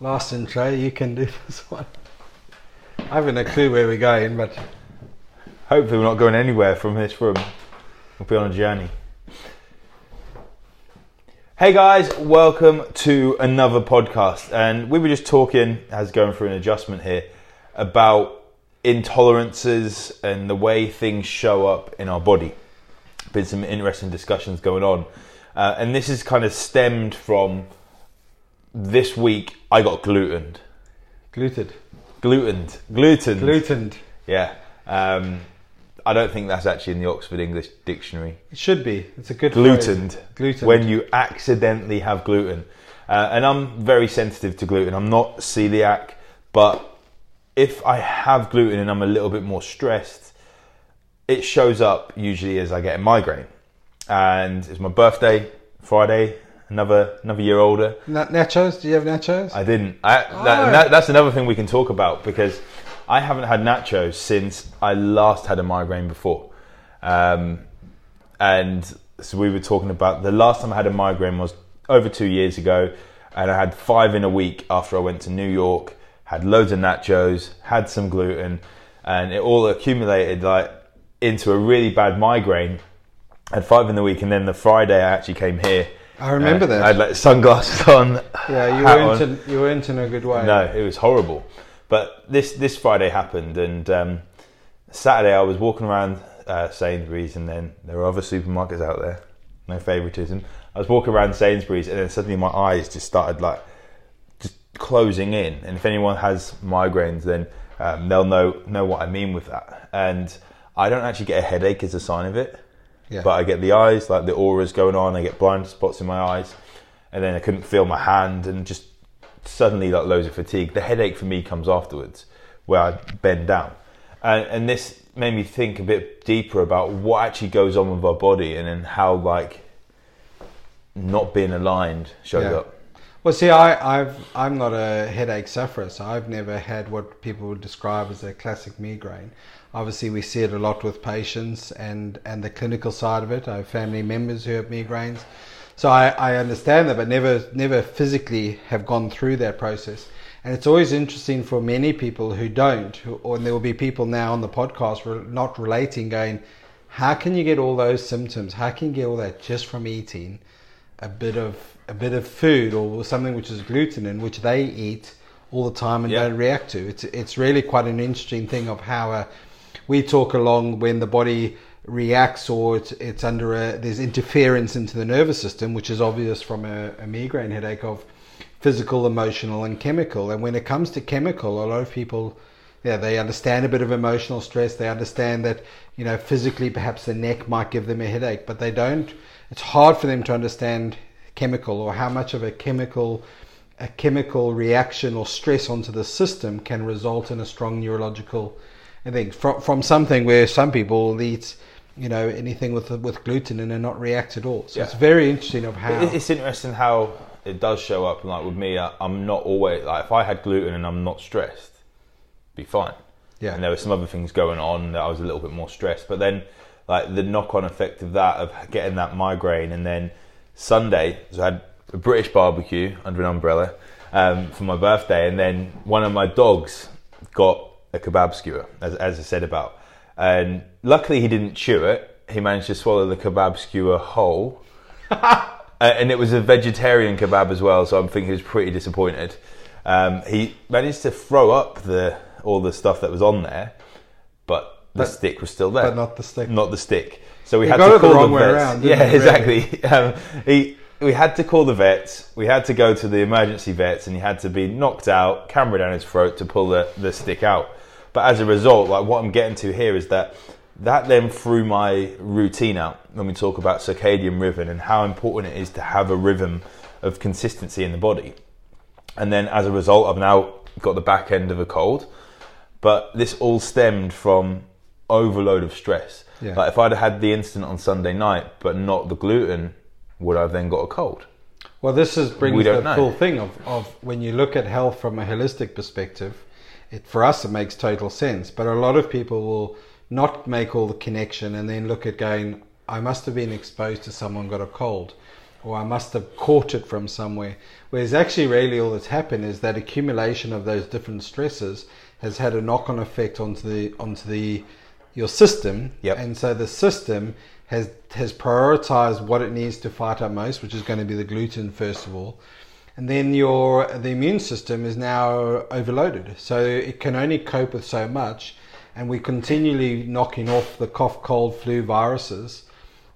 last intro. You can do this one. I haven't a clue where we're going, but Hopefully, we're not going anywhere from this room. We'll be on a journey. Hey guys, welcome to another podcast. And we were just talking, as going through an adjustment here, about intolerances and the way things show up in our body. Been some interesting discussions going on. Uh, and this is kind of stemmed from this week I got glutened. gluted, Glutened. Glutened. glutened. Yeah. Um, I don't think that's actually in the Oxford English Dictionary. It should be. It's a good Glutened. phrase. Glutened. When you accidentally have gluten. Uh, and I'm very sensitive to gluten. I'm not celiac, but if I have gluten and I'm a little bit more stressed, it shows up usually as I get a migraine. And it's my birthday, Friday, another another year older. Na- nachos? Do you have nachos? I didn't. I, that, Oh. that, that's another thing we can talk about because I haven't had nachos since I last had a migraine before. Um, and so we were talking about the last time I had a migraine was over two years ago, and I had five in a week after I went to New York. Had loads of nachos, had some gluten, and it all accumulated like into a really bad migraine. Had five in the week, and then the Friday I actually came here. I remember uh, that. I had like sunglasses on. yeah, you weren't, on. in, you weren't in a good way. No, it was horrible. But this this Friday happened, and um, Saturday I was walking around uh, Sainsbury's, and then there were other supermarkets out there. No favoritism. I was walking around Sainsbury's, and then suddenly my eyes just started like just closing in. And if anyone has migraines, then um, they'll know know what I mean with that. And I don't actually get a headache as a sign of it, Yeah. but I get the eyes like the aura's going on. I get blind spots in my eyes, and then I couldn't feel my hand, and just suddenly like loads of fatigue. The headache for me comes afterwards, where I bend down, and, and this made me think a bit deeper about what actually goes on with our body, and then how like not being aligned shows Yeah. up. Well, see, I, I've, I'm not a headache sufferer, so I've never had what people would describe as a classic migraine. Obviously, we see it a lot with patients and, and the clinical side of it. I have family members who have migraines. So I, I understand that, but never, never physically have gone through that process. And it's always interesting for many people who don't, who, or and there will be people now on the podcast re- not relating, going, how can you get all those symptoms? How can you get all that just from eating? a bit of a bit of food or something which is gluten in which they eat all the time and Yeah. don't react to. It's it's really quite an interesting thing of how uh, we talk along when the body reacts or it's, it's under a there's interference into the nervous system, which is obvious from a, a migraine headache of physical, emotional, and chemical. And when it comes to chemical, a lot of people yeah, they understand a bit of emotional stress. They understand that, you know, physically perhaps the neck might give them a headache, but they don't. It's hard for them to understand chemical or how much of a chemical, a chemical reaction or stress onto the system can result in a strong neurological. I think from from something where some people eat, you know, anything with with gluten and they're not react at all. So it's very interesting of how. It's interesting how it does show up. Like with me, I- I'm not always like if I had gluten and I'm not stressed, be fine. Yeah. And there were some other things going on that I was a little bit more stressed. But then, like the knock-on effect of that, of getting that migraine, and then Sunday, so I had a British barbecue under an umbrella um, for my birthday, and then one of my dogs got a kebab skewer, as, as I said about, and luckily he didn't chew it. He managed to swallow the kebab skewer whole. Uh, and it was a vegetarian kebab as well, so I'm thinking he was pretty disappointed. Um, he managed to throw up the all the stuff that was on there, but the But- stick was still there. but not the stick. Not the stick. So we had to the call the way vets. around, Yeah, really? exactly. Um, he, we had to call the vets. We had to go to the emergency vets, and he had to be knocked out, camera down his throat to pull the, the stick out. But as a result, like what I'm getting to here is that that then threw my routine out when we talk about circadian rhythm and how important it is to have a rhythm of consistency in the body. And then as a result, I've now got the back end of a cold. But this all stemmed from overload of stress. Yeah. Like if I'd had the incident on Sunday night, but not the gluten, would I have then got a cold? Well, this is brings We the know. full thing of, of when you look at health from a holistic perspective. It for us it makes total sense, but a lot of people will not make all the connection and then look at going, I must have been exposed to someone got a cold, or I must have caught it from somewhere. Whereas actually, really, all that's happened is that accumulation of those different stresses has had a knock-on effect onto the onto the your system, Yep. and so the system has has prioritized what it needs to fight out most, which is going to be the gluten first of all, and then your the immune system is now overloaded, so it can only cope with so much, and we're continually knocking off the cough, cold, flu viruses.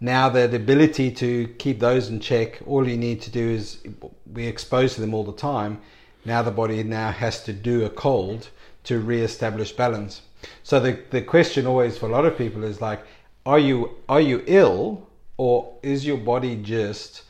Now that the ability to keep those in check, all you need to do is we're exposed to them all the time. Now the body now has to do a cold to re-establish balance. So the the question always for a lot of people is like, are you are you ill or is your body just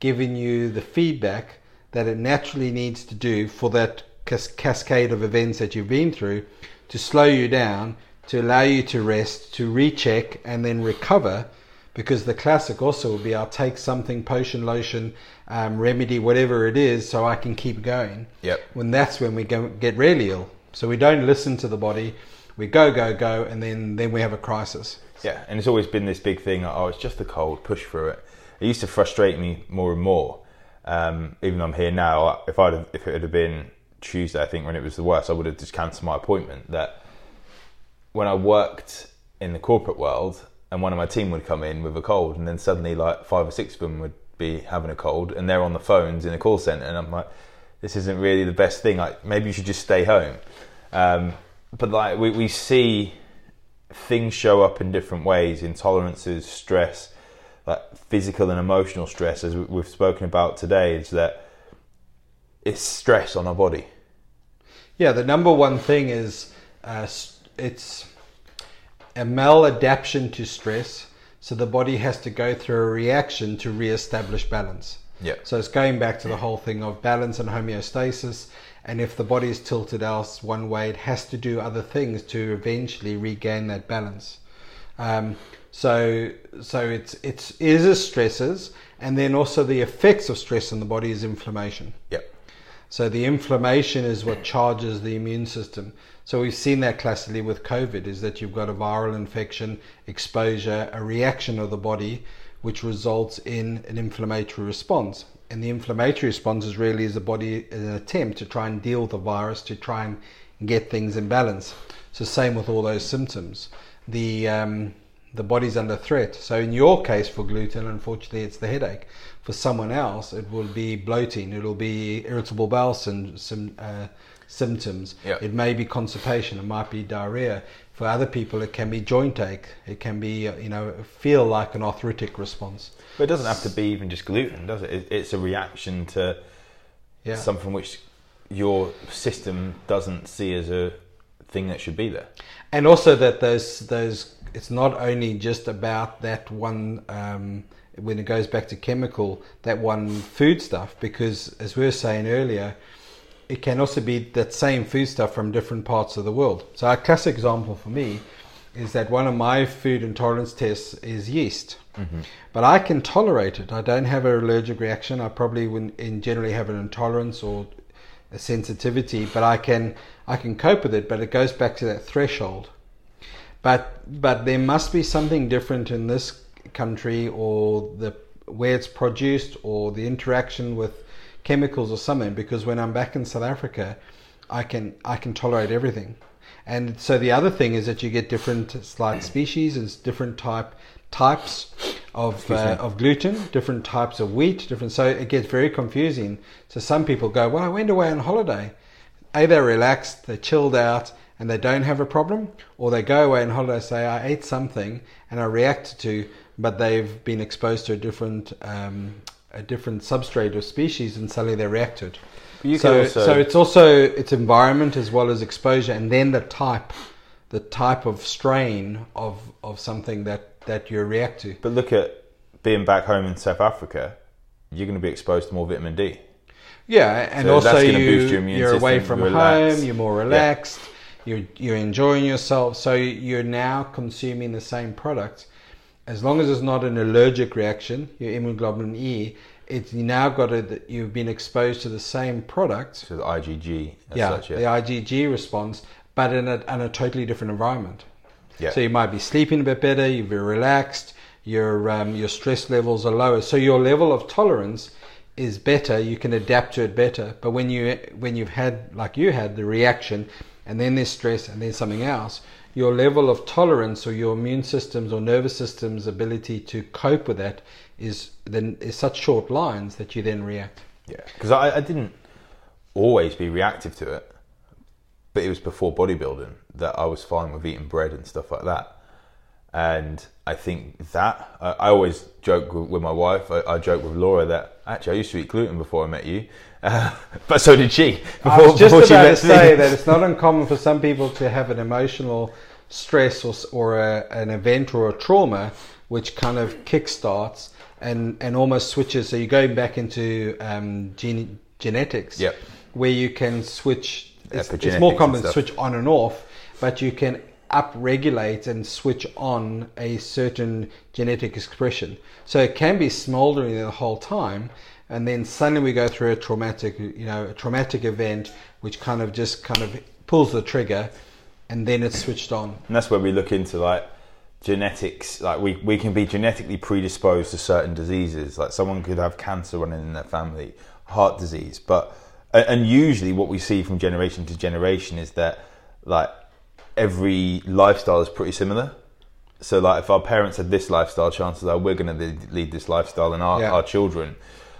giving you the feedback that it naturally needs to do for that cas- cascade of events that you've been through to slow you down, to allow you to rest, to recheck and then recover? Because the classic also will be I'll take something, potion, lotion, um, remedy, whatever it is, so I can keep going. Yep. When that's when we go, get really ill. So we don't listen to the body. We go, go, go, and then, then we have a crisis. Yeah, and it's always been this big thing. Oh, it's just a cold. Push through it. It used to frustrate me more and more. Um, even though I'm here now, if I'd have, if it had been Tuesday, I think when it was the worst, I would have just cancelled my appointment. That when I worked in the corporate world, and one of my team would come in with a cold, and then suddenly like five or six of them would be having a cold, and they're on the phones in a call center, and I'm like, this isn't really the best thing. Like maybe you should just stay home. Um, but like we, we see things show up in different ways intolerances stress like physical and emotional stress as we- we've spoken about today is that it's stress on our body Yeah, the number one thing is uh, it's a maladaptation to stress. So the body has to go through a reaction to re-establish balance. yeah So it's going back to the whole thing of balance and homeostasis. And if the body is tilted else one way, it has to do other things to eventually regain that balance. Um, so so it's it's it is a stresses, and then also the effects of stress on the body is inflammation. yeah So the inflammation is what charges the immune system. So we've seen that classically with COVID is that you've got a viral infection, exposure, a reaction of the body, which results in an inflammatory response. And the inflammatory response is really is the body in an attempt to try and deal with the virus to try and get things in balance. So same with all those symptoms. The um, the body's under threat. So in your case for gluten, unfortunately, it's the headache. For someone else, it will be bloating. It'll be irritable bowel sym- uh, symptoms. Yeah. It may be constipation. It might be diarrhea. For other people, it can be joint ache. It can be, uh, you know, feel like an arthritic response. but it doesn't have to be even just gluten does it, it it's a reaction to Yeah. something which your system doesn't see as a thing that should be there and also that those those it's not only just about that one um, when it goes back to chemical that one food stuff because as we were saying earlier it can also be that same food stuff from different parts of the world. So a classic example for me is that one of my food intolerance tests is yeast. Mm-hmm. But I can tolerate it. I don't have an allergic reaction. I probably wouldn't in generally have an intolerance or a sensitivity but I can I can cope with it but it goes back to that threshold. But but there must be something different in this country or the where it's produced or the interaction with chemicals or something because when I'm back in South Africa I can I can tolerate everything. And so the other thing is that you get different slight species and different type types of uh, of gluten different types of wheat different so it gets very confusing. So some people go well I went away on holiday. A they're relaxed, they're chilled out, and they don't have a problem, or they go away on holiday say I ate something and I reacted to, but they've been exposed to a different um, a different substrate or species, and suddenly they reacted. So, so it's also it's environment as well as exposure, and then the type, the type of strain of of something that that you react to. but look at being back home in south africa you're going to be exposed to more vitamin d Yeah, and So also you, boost your immune you're away from relax. home, you're more relaxed, you're you're enjoying yourself, so you're now consuming the same product. As long as it's not an allergic reaction, your immunoglobulin E, it's you now got it. You've been exposed to the same product, so the igg as yeah, such, the IgG response, but in a, in a totally different environment. yeah. So you might be sleeping a bit better, you're very relaxed, your um, your stress levels are lower, so your level of tolerance is better. You can adapt to it better. But when you when you've had like you had the reaction, and then there's stress, and then something else, your level of tolerance or your immune system's or nervous system's ability to cope with that is then is such short lines that you then react. Yeah, because I, I didn't always be reactive to it, but it was before bodybuilding that I was fine with eating bread and stuff like that. And I think that I, I always joke with, with my wife. I, I, joke with Laura that actually I used to eat gluten before I met you, uh, but so did she. Before, I was just about to say that it's not uncommon for some people to have an emotional stress or, or a, an event or a trauma which kind of kickstarts and, and almost switches. So you're going back into um, gene, genetics, yep. where you can switch. It's, it's more common to switch on and off, but you can upregulate and switch on a certain genetic expression. So it can be smoldering the whole time, and then suddenly we go through a traumatic, you know, a traumatic event which kind of just kind of pulls the trigger, and then it's switched on. And that's where we look into like genetics. Like we we can be genetically predisposed to certain diseases. Like someone could have cancer running in their family, heart disease, but and usually what we see from generation to generation is that like every lifestyle is pretty similar. So, like, if our parents had this lifestyle, chances are we're going to lead this lifestyle in our, yeah. our children.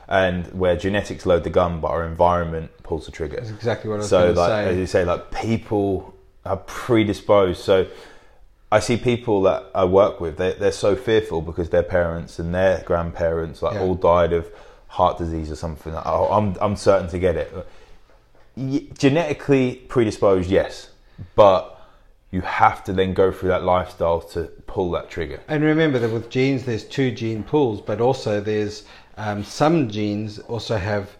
And where genetics load the gun, but our environment pulls the trigger. That's exactly what I was saying so, like, say. as you say, like people are predisposed. So, I see people that I work with, they, they're so fearful because their parents and their grandparents like yeah. all died of heart disease or something. Oh, I'm, I'm certain to get it. Genetically predisposed, yes, but you have to then go through that lifestyle to pull that trigger. And remember that with genes, there's two gene pools, but also there's um, some genes also have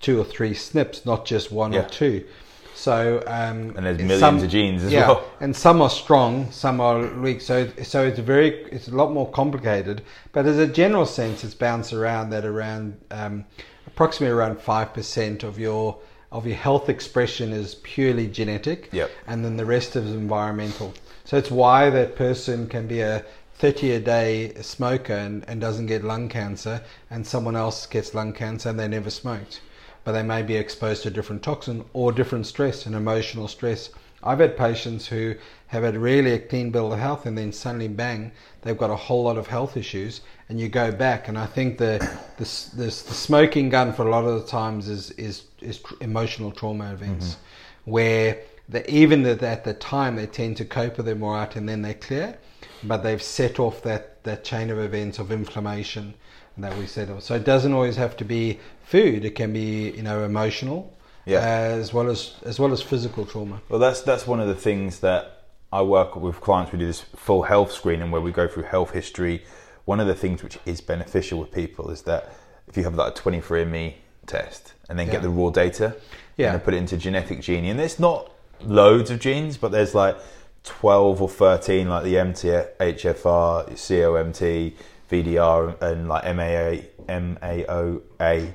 two or three SNPs, not just one yeah. or two. So um, and there's millions some, of genes as yeah, well. And some are strong, some are weak. So so it's very it's a lot more complicated. But as a general sense, it's bounced around that around um, approximately around five percent of your of your health expression is purely genetic, yep. and then the rest is environmental. So it's why that person can be a 30 a day smoker and, and doesn't get lung cancer, and someone else gets lung cancer and they never smoked. But they may be exposed to different toxin or different stress and emotional stress. I've had patients who have had really a clean bill of health and then suddenly bang, they've got a whole lot of health issues and you go back and I think the the, the, the smoking gun for a lot of the times is is, is tr- emotional trauma events mm-hmm. where the, even the, at the time they tend to cope with them all right and then they clear but they've set off that, that chain of events of inflammation that we set off. so it doesn't always have to be food it can be you know emotional yeah. as well as as well as physical trauma well that's that's one of the things that I work with clients we do this full health screening where we go through health history one of the things which is beneficial with people is that if you have like a 23andMe test and then yeah. get the raw data yeah. and put it into genetic genie, and there's not loads of genes, but there's like 12 or 13, like the MTHFR, COMT, VDR, and like MAA, MAOA.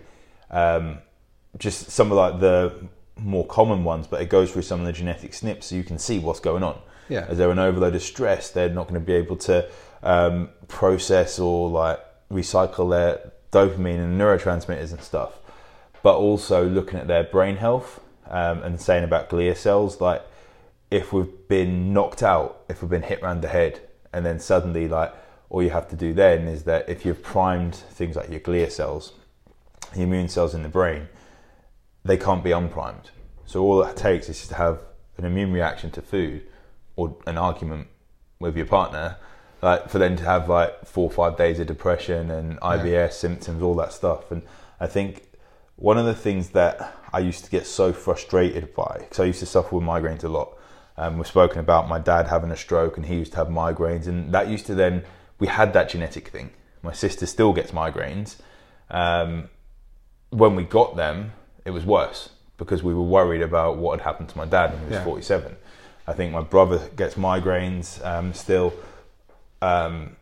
Um, just some of like the more common ones, but it goes through some of the genetic SNPs so you can see what's going on. Yeah. As they're an overload of stress, they're not going to be able to um, process or like recycle their dopamine and neurotransmitters and stuff, but also looking at their brain health um, and saying about glia cells, like if we've been knocked out, if we've been hit around the head, and then suddenly like all you have to do then is that if you've primed things like your glia cells, the immune cells in the brain, they can't be unprimed. So all it takes is to have an immune reaction to food or an argument with your partner like for them to have like four or five days of depression and IBS yeah. symptoms, all that stuff. And I think one of the things that I used to get so frustrated by, because I used to suffer with migraines a lot. Um, we've spoken about my dad having a stroke and he used to have migraines, and that used to then, we had that genetic thing. My sister still gets migraines. Um, when we got them, it was worse because we were worried about what had happened to my dad when he was yeah. 47. I think my brother gets migraines um, still. Um,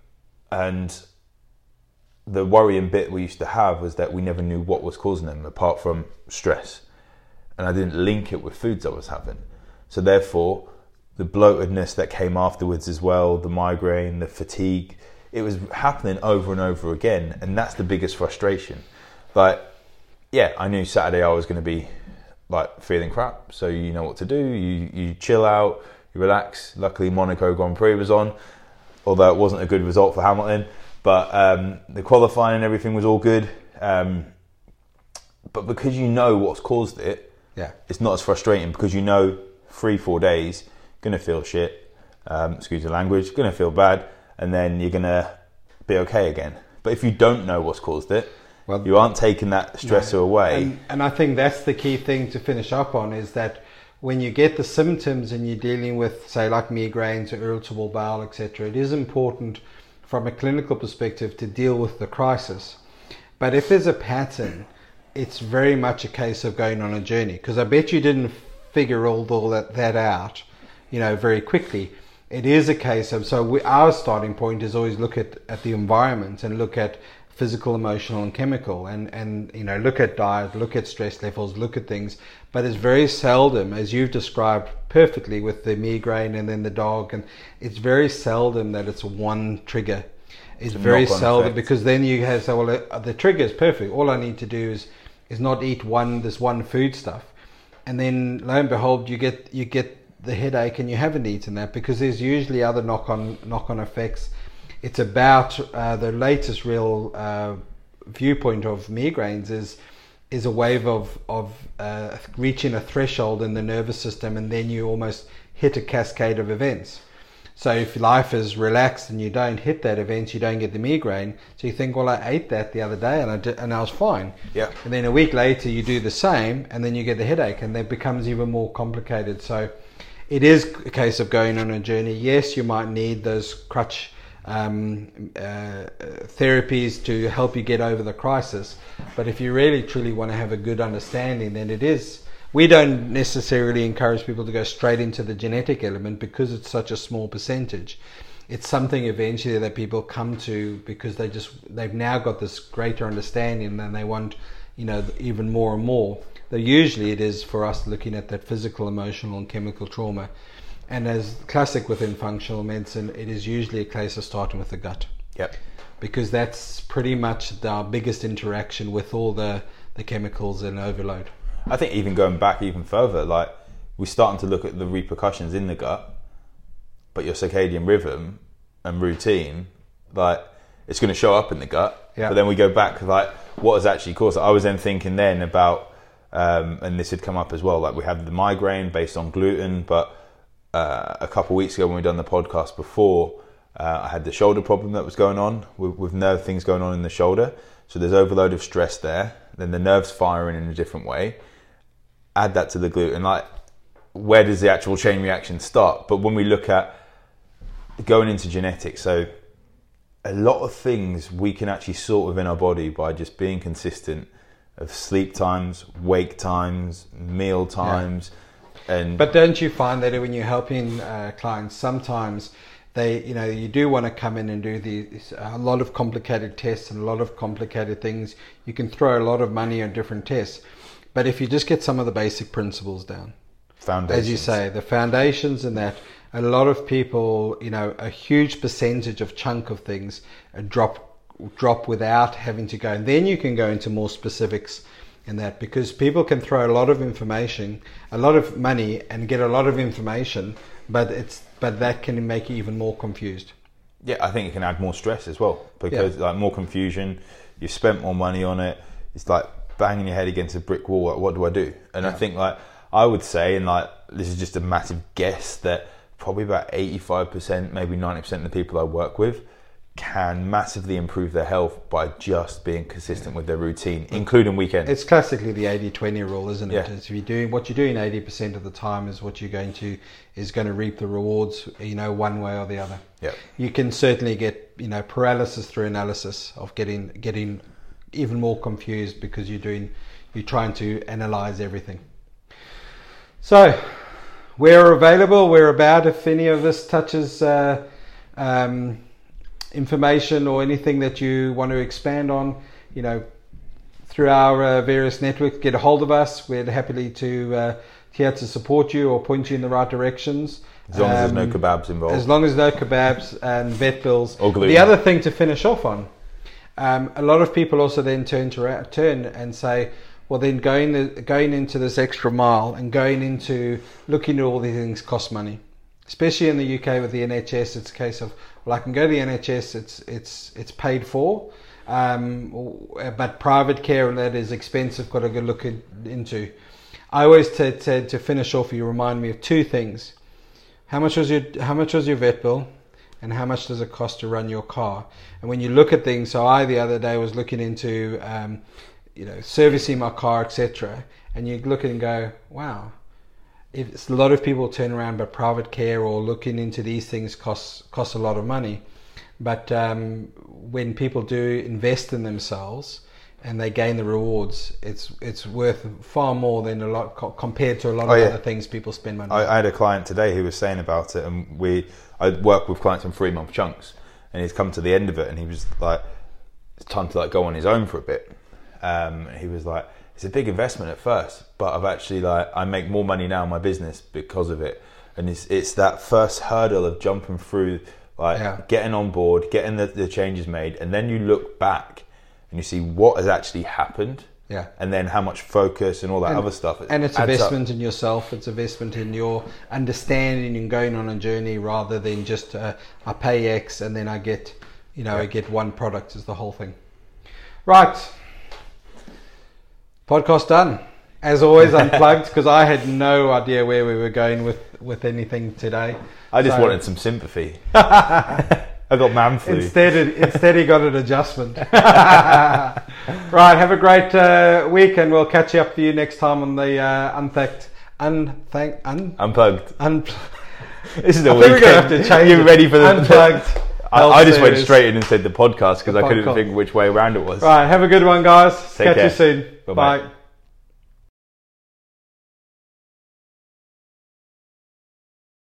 and the worrying bit we used to have was that we never knew what was causing them apart from stress. And I didn't link it with foods I was having. So therefore, the bloatedness that came afterwards as well, the migraine, the fatigue, it was happening over and over again, and that's the biggest frustration. Like, yeah, I knew Saturday I was going to be like feeling crap, so you know what to do. You you chill out, you relax. Luckily, Monaco Grand Prix was on, although it wasn't a good result for Hamilton. But um, the qualifying and everything was all good. Um, but because you know what's caused it, Yeah. it's not as frustrating because you know three, four days, gonna feel shit, um, excuse the language, gonna feel bad, and then you're gonna be okay again. But if you don't know what's caused it, Well, you aren't taking that stressor away. And, and I think that's the key thing to finish up on is that when you get the symptoms and you're dealing with, say, like migraines or irritable bowel, etc., it is important from a clinical perspective to deal with the crisis. But if there's a pattern, it's very much a case of going on a journey because I bet you didn't figure all, all that, that out, you know, very quickly. It is a case of so we, our starting point is always look at, at the environment and look at physical, emotional, and chemical, and and you know look at diet, look at stress levels, look at things. But it's very seldom, as you've described perfectly with the migraine and then the dog, and it's very seldom that it's one trigger. It's very seldom effect. because then you have say, well, uh, the trigger is perfect. All I need to do is is not eat one this one food stuff, and then lo and behold, you get you get the headache and you haven't eaten that because there's usually other knock on knock on effects. It's about uh, the latest real uh, viewpoint of migraines is is a wave of of uh, reaching a threshold in the nervous system and then you almost hit a cascade of events. So if life is relaxed and you don't hit that event, you don't get the migraine. So you think, well, I ate that the other day and I did, and I was fine. Yeah. And then a week later, you do the same, and then you get the headache, and that becomes even more complicated. So it is a case of going on a journey. Yes, you might need those crutch um, uh, therapies to help you get over the crisis. But if you really truly want to have a good understanding, then it is. We don't necessarily encourage people to go straight into the genetic element because it's such a small percentage. It's something eventually that people come to because they just they've now got this greater understanding and they want you know even more and more. Though usually it is for us looking at that physical, emotional, and chemical trauma. And as classic within functional medicine, it is usually a case of starting with the gut Yep. because that's pretty much our biggest interaction with all the, the chemicals and overload. I think even going back even further, like we're starting to look at the repercussions in the gut, but your circadian rhythm and routine, like it's going to show up in the gut. Yeah. But then we go back, like what has actually caused it. I was then thinking then about, um, and this had come up as well, like we had the migraine based on gluten, but uh, a couple of weeks ago when we done the podcast before, uh, I had the shoulder problem that was going on with, with nerve things going on in the shoulder. So there's overload of stress there. Then the nerves firing in a different way. Add that to the gluten. Like, where does the actual chain reaction start? But when we look at going into genetics, so a lot of things we can actually sort within our body by just being consistent of sleep times, wake times, meal times, and But don't you find that when you're helping uh, clients, sometimes they, you know, you do want to come in and do these a lot of complicated tests and a lot of complicated things. You can throw a lot of money on different tests, but if you just get some of the basic principles down, foundations. as you say, the foundations and that, a lot of people, you know, a huge percentage of chunk of things drop drop without having to go. And then you can go into more specifics in that because people can throw a lot of information, a lot of money, and get a lot of information, but it's but that can make you even more confused. Yeah, I think it can add more stress as well because like more confusion. You've spent more money on it. It's like banging your head against a brick wall. Like, what do I do? And I think like I would say, and like this is just a massive guess that probably about eighty-five percent, maybe ninety percent of the people I work with can massively improve their health by just being consistent with their routine, including weekends. It's classically the 80-20 rule, isn't it? Yeah. If you're doing what you're doing 80% of the time is what you're going to is going to reap the rewards, you know, one way or the other. yeah, you can certainly get you know paralysis through analysis of getting getting even more confused because you're doing you're trying to analyze everything so we're available we're about if any of this touches uh, um, information or anything that you want to expand on you know through our uh, various networks get a hold of us we're happily to uh, here to support you or point you in the right directions. As long as there's Um, no kebabs involved. as long as no kebabs and vet bills. The other thing to finish off on, um, a lot of people also then turn to ra- turn and say, well, then going the, going into this extra mile and going into looking at all these things costs money, especially in the UK with the NHS. It's a case of well, I can go to the NHS, it's it's it's paid for, um, but private care that is expensive. Got to go look in, into. I always to, to to finish off. You remind me of two things. How much was your How much was your vet bill, and how much does it cost to run your car? And when you look at things, so I the other day was looking into, um, you know, servicing my car, etc. And you look and go, wow. If it's a lot of people turn around, but private care or looking into these things costs costs a lot of money. But um, when people do invest in themselves and they gain the rewards, it's it's worth far more than a lot compared to a lot Oh, of yeah. other things people spend money. I, on. I had a client today who was saying about it, and we I work with clients on three month chunks, and he's come to the end of it, and he was like, "It's time to like go on his own for a bit." Um, he was like, "It's a big investment at first, but I've actually like I make more money now in my business because of it." And it's it's that first hurdle of jumping through, like Yeah. getting on board, getting the, the changes made, and then you look back and you see what has actually happened. Yeah. And then how much focus and all that And- other stuff. and it's adds up. investment in yourself. It's investment in your understanding and going on a journey rather than just uh, I pay X and then I get, you know, I get one product is the whole thing. Right. Podcast done. As always, unplugged because I had no idea where we were going with with anything today. I just So- wanted some sympathy. I got man flu. Instead, it, instead he got an adjustment. right, have a great uh, week, and we'll catch you up for you next time on the uh, unthanked, unthank, un, Unplugged. un, This is the I think we're gonna have to change you ready for the Unplugged I, I just went straight in and said the podcast because I couldn't podcast. think which way around it was. Right, have a good one, guys. Take catch care. you soon. Bye-bye. Bye.